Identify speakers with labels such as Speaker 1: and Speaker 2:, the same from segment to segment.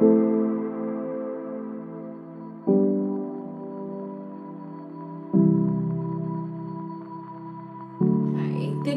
Speaker 1: good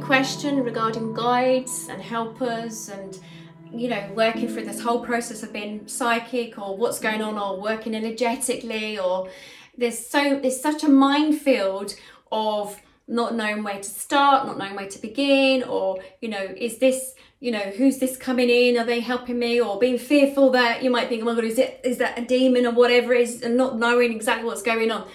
Speaker 1: question regarding guides and helpers and you know working through this whole process of being psychic or what's going on or working energetically or there's so there's such a minefield of not knowing where to start not knowing where to begin or you know is this you know who's this coming in? Are they helping me? Or being fearful that you might think oh my god is it is that a demon or whatever it is? and not knowing exactly what's going on.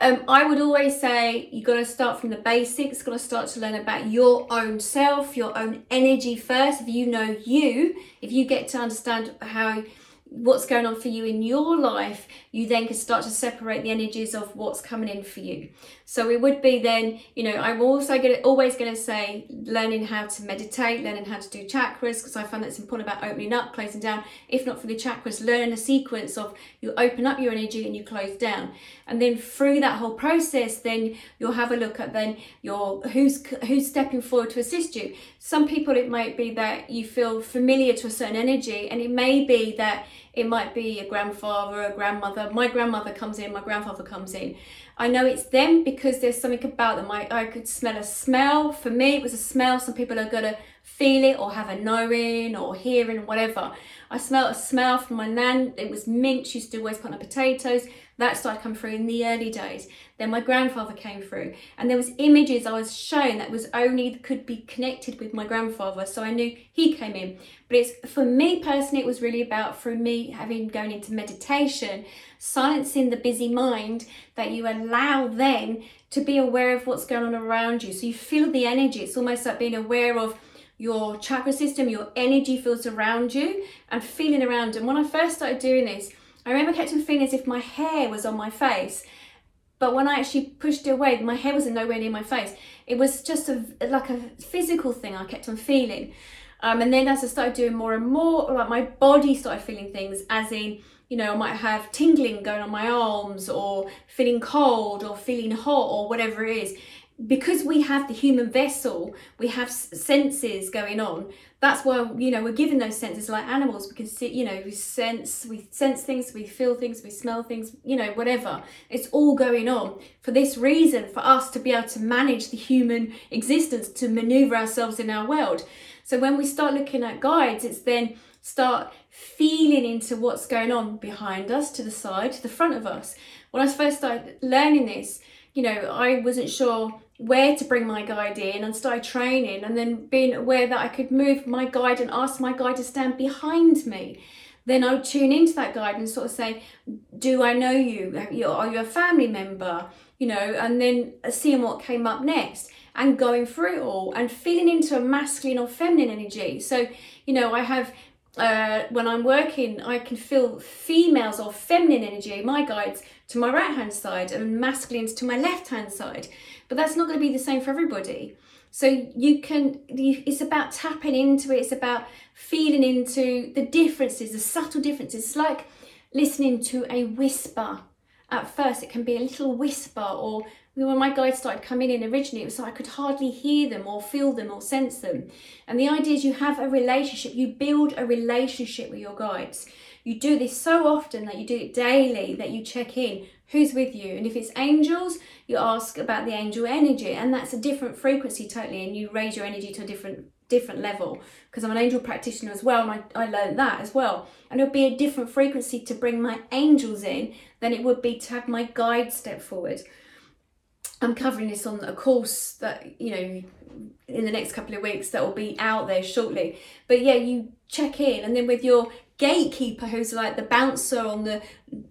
Speaker 1: Um, I would always say you've got to start from the basics, got to start to learn about your own self, your own energy first. If you know you, if you get to understand how what's going on for you in your life, you then can start to separate the energies of what's coming in for you. So it would be then, you know, I'm also to always going to say learning how to meditate, learning how to do chakras, because I find that's important about opening up, closing down. If not for the chakras, learn a sequence of you open up your energy and you close down. And then through that whole process, then you'll have a look at then your who's who's stepping forward to assist you. Some people it might be that you feel familiar to a certain energy, and it may be that it might be a grandfather, a grandmother. My grandmother comes in, my grandfather comes in. I know it's them because there's something about them. I, I could smell a smell. For me, it was a smell. Some people are going to feel it or have a knowing or hearing, whatever. I smelled a smell from my nan. It was mint. She used to always put on potatoes. That started coming through in the early days. Then my grandfather came through, and there was images I was shown that was only could be connected with my grandfather. So I knew he came in. But it's for me personally, it was really about through me having going into meditation, silencing the busy mind that you allow then to be aware of what's going on around you. So you feel the energy. It's almost like being aware of your chakra system, your energy fields around you, and feeling around. And when I first started doing this, I remember kept on feeling as if my hair was on my face. But when I actually pushed it away, my hair wasn't nowhere near my face. It was just a, like a physical thing I kept on feeling. Um, and then as I started doing more and more, like my body started feeling things, as in, you know, I might have tingling going on my arms, or feeling cold, or feeling hot, or whatever it is because we have the human vessel, we have senses going on. That's why you know we're given those senses like animals because you know we sense, we sense things, we feel things, we smell things, you know whatever. It's all going on for this reason for us to be able to manage the human existence to maneuver ourselves in our world. So when we start looking at guides, it's then start feeling into what's going on behind us, to the side, to the front of us. When I first started learning this, you know, I wasn't sure where to bring my guide in and started training and then being aware that I could move my guide and ask my guide to stand behind me. Then I would tune into that guide and sort of say, Do I know you? Are you a family member? You know, and then seeing what came up next and going through it all and feeling into a masculine or feminine energy. So, you know, I have uh, when I'm working, I can feel females or feminine energy, my guides, to my right hand side and masculines to my left hand side. But that's not going to be the same for everybody. So you can, it's about tapping into it, it's about feeling into the differences, the subtle differences. It's like listening to a whisper. At first, it can be a little whisper, or when my guides started coming in originally, it was like I could hardly hear them or feel them or sense them. And the idea is you have a relationship, you build a relationship with your guides. You do this so often that you do it daily, that you check in who's with you. And if it's angels, you ask about the angel energy, and that's a different frequency totally, and you raise your energy to a different different level. Because I'm an angel practitioner as well and I, I learned that as well. And it'll be a different frequency to bring my angels in than it would be to have my guide step forward. I'm covering this on a course that you know in the next couple of weeks that will be out there shortly. But yeah you check in and then with your gatekeeper who's like the bouncer on the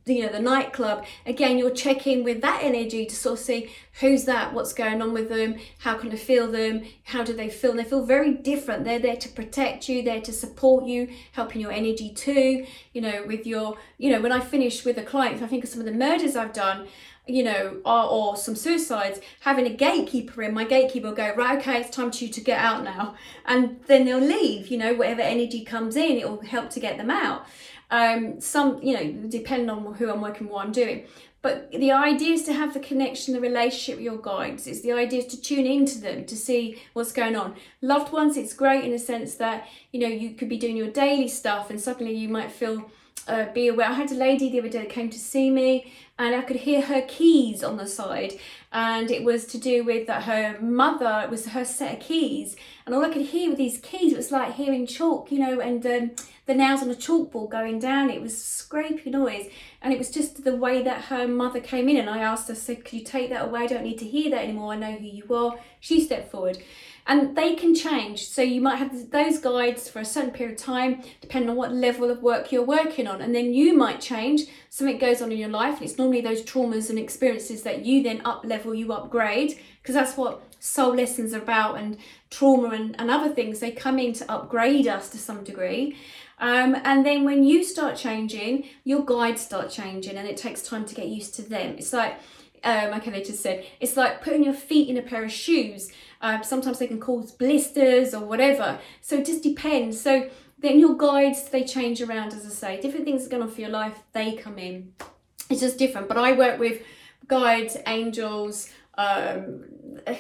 Speaker 1: you know the nightclub. Again you're checking with that energy to sort of see who's that what's going on with them how can i feel them how do they feel? And they feel very different. They're there to protect you they're to support you helping your energy too. You know with your you know when i finish with a client i think of some of the murders i've done you know, or, or, some suicides, having a gatekeeper in, my gatekeeper will go, right, okay, it's time for you to get out now. And then they'll leave, you know, whatever energy comes in, it will help to get them out. Um, some, you know, depending on who I'm working what I'm doing. But the idea is to have the connection, the relationship with your guides. It's the idea is to tune into them to see what's going on. Loved ones, it's great in a sense that, you know, you could be doing your daily stuff and suddenly you might feel uh, be aware. I had a lady the other day that came to see me and I could hear her keys on the side and it was to do with that her mother it was her set of keys and all I could hear with these keys. It was like hearing chalk you know and um, the nails on a chalkboard going down. It was scrapey noise and it was just the way that her mother came in and I asked her said could you take that away? I don't need to hear that anymore. I know who you are. She stepped forward and they can change. So you might have those guides for a certain period of time, depending on what level of work you're working on. And then you might change, something goes on in your life. And it's normally those traumas and experiences that you then up level, you upgrade, because that's what soul lessons are about and trauma and, and other things. They come in to upgrade us to some degree. Um, and then when you start changing, your guides start changing, and it takes time to get used to them. It's like, um, okay, they just said, it's like putting your feet in a pair of shoes. Um, sometimes they can cause blisters or whatever. So it just depends. So then your guides, they change around, as I say. Different things are going on for your life, they come in. It's just different. But I work with guides, angels, um,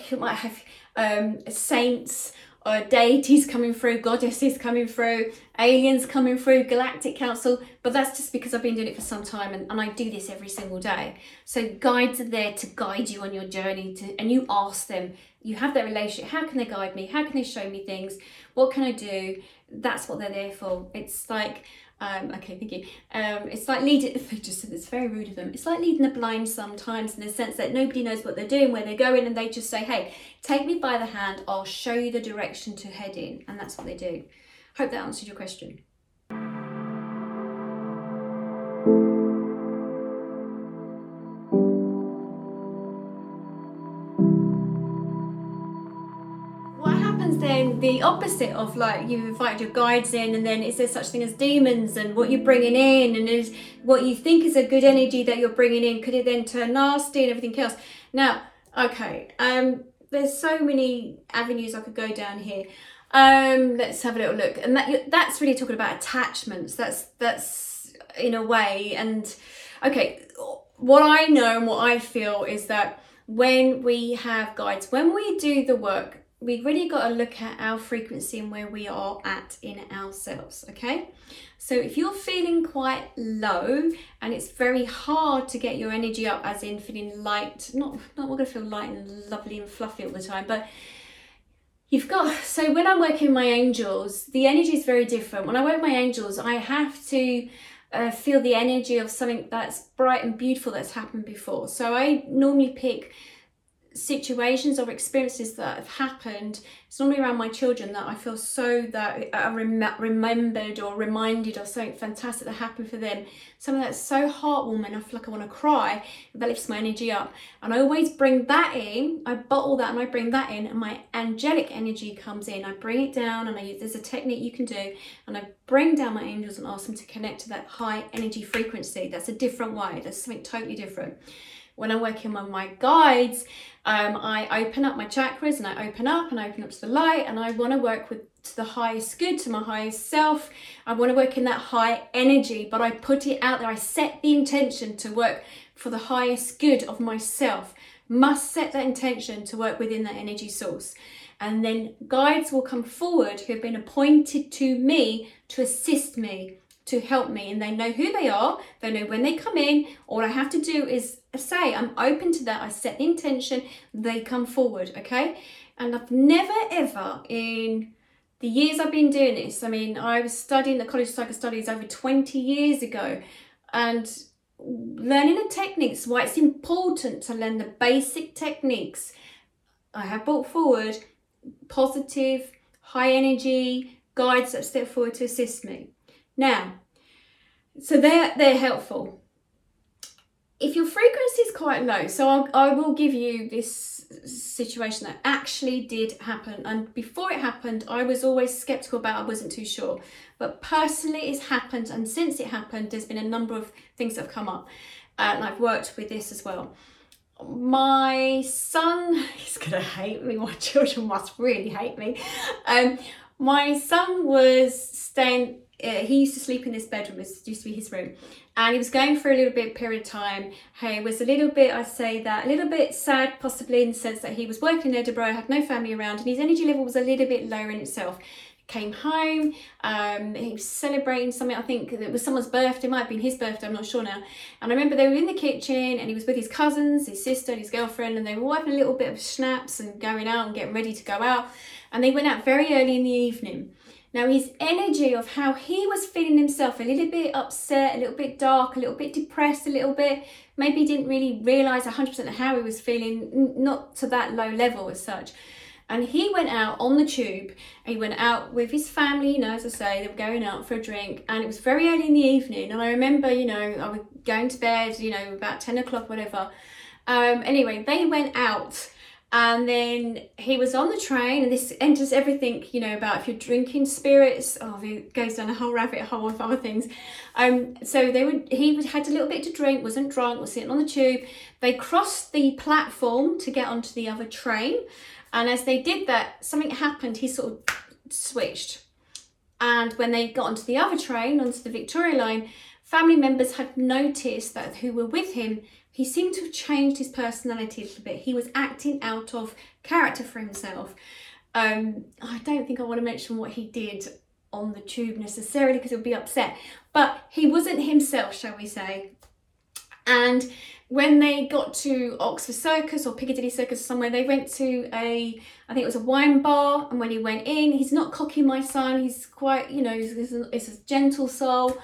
Speaker 1: you might have um, saints, uh, deities coming through, goddesses coming through, aliens coming through, galactic council. But that's just because I've been doing it for some time and, and I do this every single day. So guides are there to guide you on your journey to, and you ask them, you have that relationship. How can they guide me? How can they show me things? What can I do? That's what they're there for. It's like, um, okay, thank you. Um, it's like leading, just said it's very rude of them. It's like leading the blind sometimes in the sense that nobody knows what they're doing, where they're going, and they just say, hey, take me by the hand, I'll show you the direction to head in. And that's what they do. Hope that answered your question. The opposite of like you invite your guides in and then is there such thing as demons and what you're bringing in and is what you think is a good energy that you're bringing in. Could it then turn nasty and everything else? Now okay um there's so many avenues i could go down here. Um let's have a little look. And that that's really talking about attachments. That's that's in a way. And okay what i know and what i feel is that when we have guides when we do the work we really got to look at our frequency and where we are at in ourselves, okay? So if you're feeling quite low and it's very hard to get your energy up, as in feeling light, not, not we're gonna feel light and lovely and fluffy all the time, but you've got, so when I'm working my angels, the energy is very different. When I work my angels, I have to uh, feel the energy of something that's bright and beautiful that's happened before. So I normally pick situations or experiences that have happened it's normally around my children that I feel so that I rem- remembered or reminded of something fantastic that happened for them. Something that's so heartwarming I feel like I want to cry that lifts my energy up. And I always bring that in I bottle that and I bring that in and my angelic energy comes in. I bring it down and I use there's a technique you can do and I bring down my angels and ask them to connect to that high energy frequency. That's a different way that's something totally different when I'm working on my guides, um, I open up my chakras and I open up and I open up to the light and I want to work with to the highest good, to my highest self. I want to work in that high energy, but I put it out there. I set the intention to work for the highest good of myself. Must set that intention to work within that energy source. And then guides will come forward who have been appointed to me to assist me to help me and they know who they are they know when they come in. All i have to do is say i'm open to that i set the intention they come forward okay? And i've never ever in the years i've been doing this i mean i was studying the College of Psychic Studies over 20 years ago and learning the techniques why it's important to learn the basic techniques i have brought forward positive high energy guides that step forward to assist me now, so they're, they're helpful. If your frequency is quite low, so I'll, I will give you this situation that actually did happen. And before it happened, I was always skeptical about I wasn't too sure. But personally, it's happened. And since it happened, there's been a number of things that have come up. Uh, and I've worked with this as well my son he's gonna hate me my children must really hate me um my son was staying he used to sleep in this bedroom, it used to be his room, and he was going for a little bit period of time. He was a little bit, I say that, a little bit sad, possibly in the sense that he was working in Edinburgh, had no family around, and his energy level was a little bit lower in itself. came home. Um, he was celebrating something. I think it was someone's birthday. It might have been his birthday. I'm not sure now. And I remember they were in the kitchen, and he was with his cousins, his sister, and his girlfriend, and they were having a little bit of schnapps and going out and getting ready to go out. And they went out very early in the evening. Now, his energy of how he was feeling himself a little bit upset, a little bit dark, a little bit depressed, a little bit maybe didn't really realize 100% how he was feeling, not to that low level as such. And he went out on the tube. He went out with his family, you know, as I say, they were going out for a drink, and it was very early in the evening. And I remember, you know, I was going to bed, you know, about 10 o'clock, whatever. Um, anyway, they went out and then he was on the train, and this enters everything, you know, about if you're drinking spirits. Oh, it goes down a whole rabbit hole of other things. Um, so they would. He had a little bit to drink, wasn't drunk, was sitting on the tube. They crossed the platform to get onto the other train, and as they did that, something happened. He sort of switched, and when they got onto the other train, onto the Victoria line, family members had noticed that who were with him he seemed to have changed his personality a little bit. He was acting out of character for himself. Um, I don't think I want to mention what he did on the tube necessarily because it would be upset, but he wasn't himself, shall we say. And when they got to Oxford Circus or Piccadilly Circus somewhere, they went to a, I think it was a wine bar. And when he went in, he's not cocky, my son. He's quite, you know, he's, he's a gentle soul.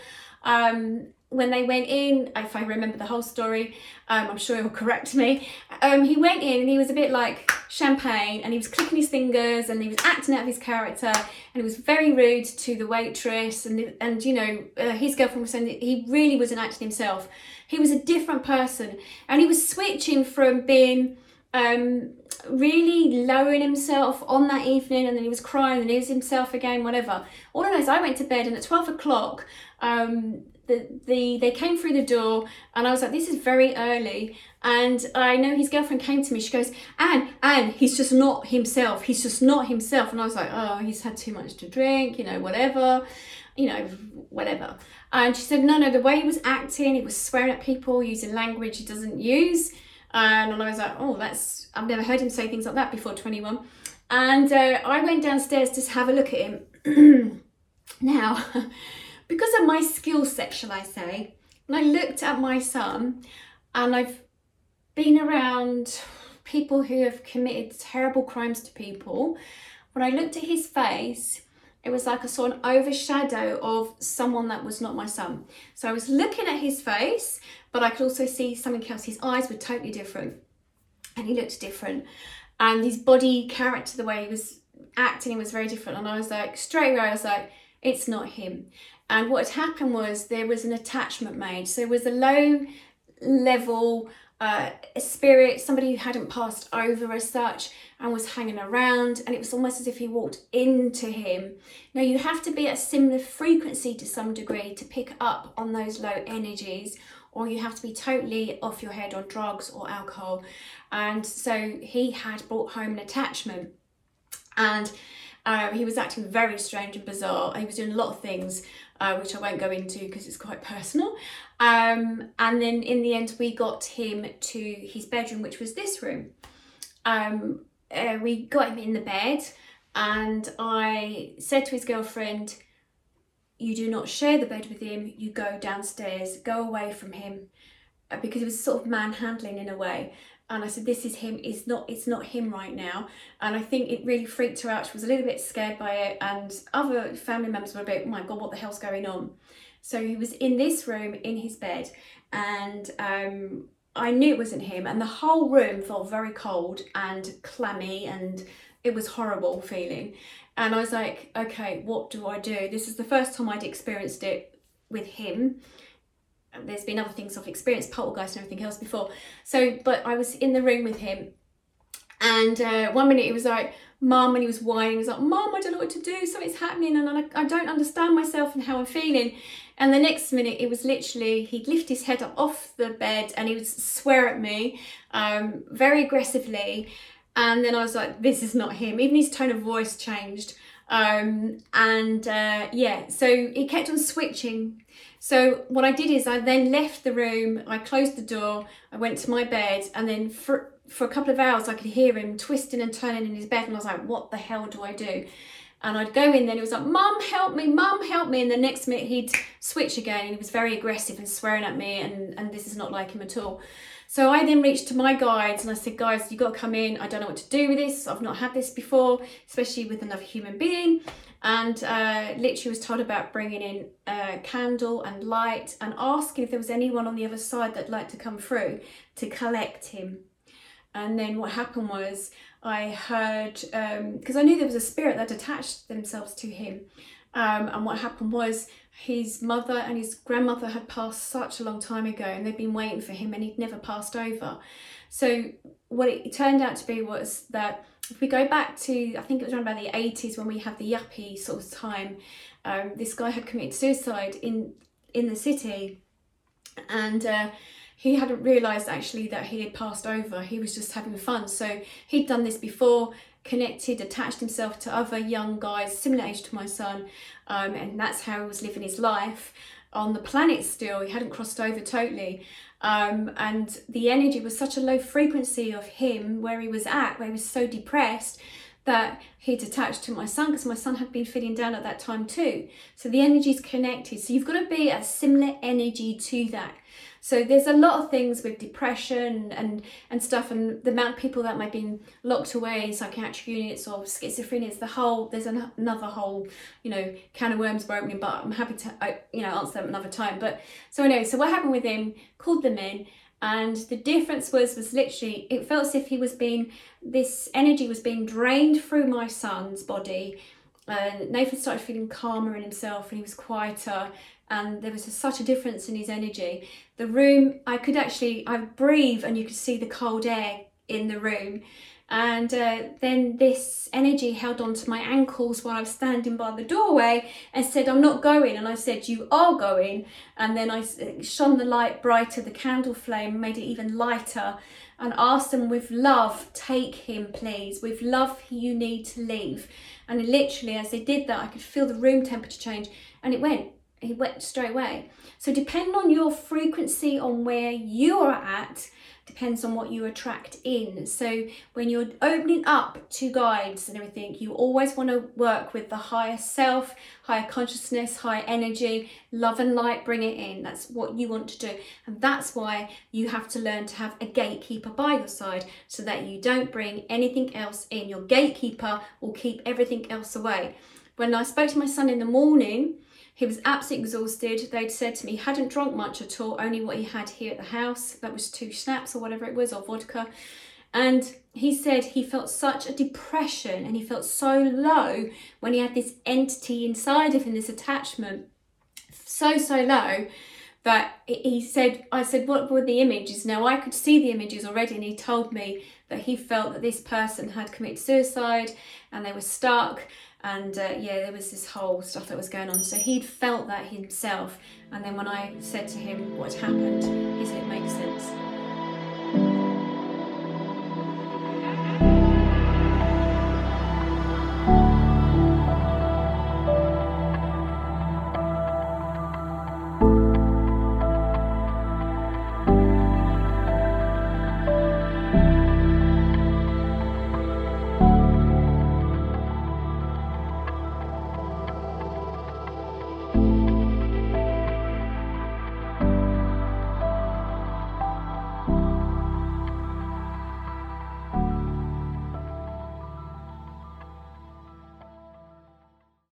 Speaker 1: Um, when they went in, if I remember the whole story, um, I'm sure he'll correct me. Um, he went in and he was a bit like champagne and he was clicking his fingers and he was acting out of his character and he was very rude to the waitress and, and you know, uh, his girlfriend was saying that he really wasn't acting himself. He was a different person and he was switching from being um, really lowering himself on that evening and then he was crying and he was himself again, whatever. All I know is I went to bed and at 12 o'clock, um, the, the they came through the door and I was like, this is very early. And I know his girlfriend came to me. She goes, Anne, Anne, he's just not himself. He's just not himself. And I was like, oh, he's had too much to drink, you know, whatever, you know, whatever. And she said, no, no, the way he was acting, he was swearing at people, using language he doesn't use. And I was like, oh, that's, I've never heard him say things like that before 21. And uh, I went downstairs to have a look at him. now, because of my skill set, shall I say, when I looked at my son and I've been around people who have committed terrible crimes to people, when I looked at his face, it was like I saw an overshadow of someone that was not my son. So I was looking at his face, but I could also see something else. His eyes were totally different and he looked different. And his body character, the way he was acting, was very different. And I was like, straight away, I was like, it's not him. And what had happened was there was an attachment made. So it was a low level uh, spirit, somebody who hadn't passed over as such and was hanging around. And it was almost as if he walked into him. Now, you have to be at a similar frequency to some degree to pick up on those low energies, or you have to be totally off your head on drugs or alcohol. And so he had brought home an attachment. And uh, he was acting very strange and bizarre. He was doing a lot of things uh, which I won't go into because it's quite personal. Um, and then in the end, we got him to his bedroom, which was this room. Um, uh, we got him in the bed, and I said to his girlfriend, You do not share the bed with him, you go downstairs, go away from him. Uh, because it was sort of manhandling in a way and I said, "This is him. It's not. It's not him right now." And I think it really freaked her out. She was a little bit scared by it, and other family members were a bit, oh "My God, what the hell's going on?" So he was in this room in his bed, and um, I knew it wasn't him. And the whole room felt very cold and clammy, and it was horrible feeling. And I was like, "Okay, what do I do?" This is the first time I'd experienced it with him there's been other things I've experienced, poltergeist and everything else before. So, but I was in the room with him, and uh, one minute he was like, "Mum," and he was whining. He was like, "Mum, I don't know what to do. Something's happening, and I, I don't understand myself and how I'm feeling." And the next minute, it was literally he'd lift his head up off the bed and he would swear at me, um, very aggressively. And then I was like, "This is not him." Even his tone of voice changed. Um, and uh, yeah, so he kept on switching so what I did is I then left the room, I closed the door, I went to my bed, and then for for a couple of hours I could hear him twisting and turning in his bed, and I was like, what the hell do I do? And I'd go in there and he was like, Mum, help me, Mum, help me. And the next minute he'd switch again and he was very aggressive and swearing at me and, and this is not like him at all. So I then reached to my guides and I said, guys, you've got to come in. I don't know what to do with this. I've not had this before, especially with another human being. And uh, literally was told about bringing in a candle and light and asking if there was anyone on the other side that'd like to come through to collect him. And then what happened was I heard, because um, I knew there was a spirit that attached themselves to him. Um, and what happened was his mother and his grandmother had passed such a long time ago and they'd been waiting for him and he'd never passed over. So what it turned out to be was that if we go back to, I think it was around about the 80s when we had the yuppie sort of time, um, this guy had committed suicide in, in the city and uh, he hadn't realised actually that he had passed over. He was just having fun. So he'd done this before connected, attached himself to other young guys similar age to my son, um, and that's how he was living his life on the planet still. He hadn't crossed over totally. Um, and the energy was such a low frequency of him where he was at, where he was so depressed that he'd attached to my son because my son had been feeling down at that time too. So the energy's connected. So you've got to be a similar energy to that. So there's a lot of things with depression and and stuff, and the amount of people that might be locked away in psychiatric units or schizophrenia. It's the whole. There's an, another whole, you know, can of worms we're opening, but I'm happy to, I, you know, answer them another time. But so anyway, so what happened with him? Called them in. And the difference was was literally it felt as if he was being this energy was being drained through my son's body and Nathan started feeling calmer in himself and he was quieter and there was a, such a difference in his energy. The room, I could actually, I breathe and you could see the cold air in the room. And uh, then this energy held on to my ankles while I was standing by the doorway and said, I'm not going. And I said, You are going. And then I shone the light brighter, the candle flame made it even lighter, and asked them, With love, take him, please. With love, you need to leave. And literally, as they did that, I could feel the room temperature change and it went he went straight away. So depending on your frequency on where you are at, depends on what you attract in. So when you're opening up to guides and everything, you always want to work with the higher self, higher consciousness, higher energy, love and light, bring it in. That's what you want to do. And that's why you have to learn to have a gatekeeper by your side so that you don't bring anything else in. Your gatekeeper will keep everything else away. When I spoke to my son in the morning, he was absolutely exhausted. They'd said to me he hadn't drunk much at all, only what he had here at the house. That was two schnapps or whatever it was, or vodka. And he said he felt such a depression and he felt so low when he had this entity inside of him, this attachment, so, so low that he said, I said, what were the images? Now I could see the images already, and he told me that he felt that this person had committed suicide and they were stuck and uh, yeah there was this whole stuff that was going on. So he'd felt that himself. And then when i said to him what happened he said it makes sense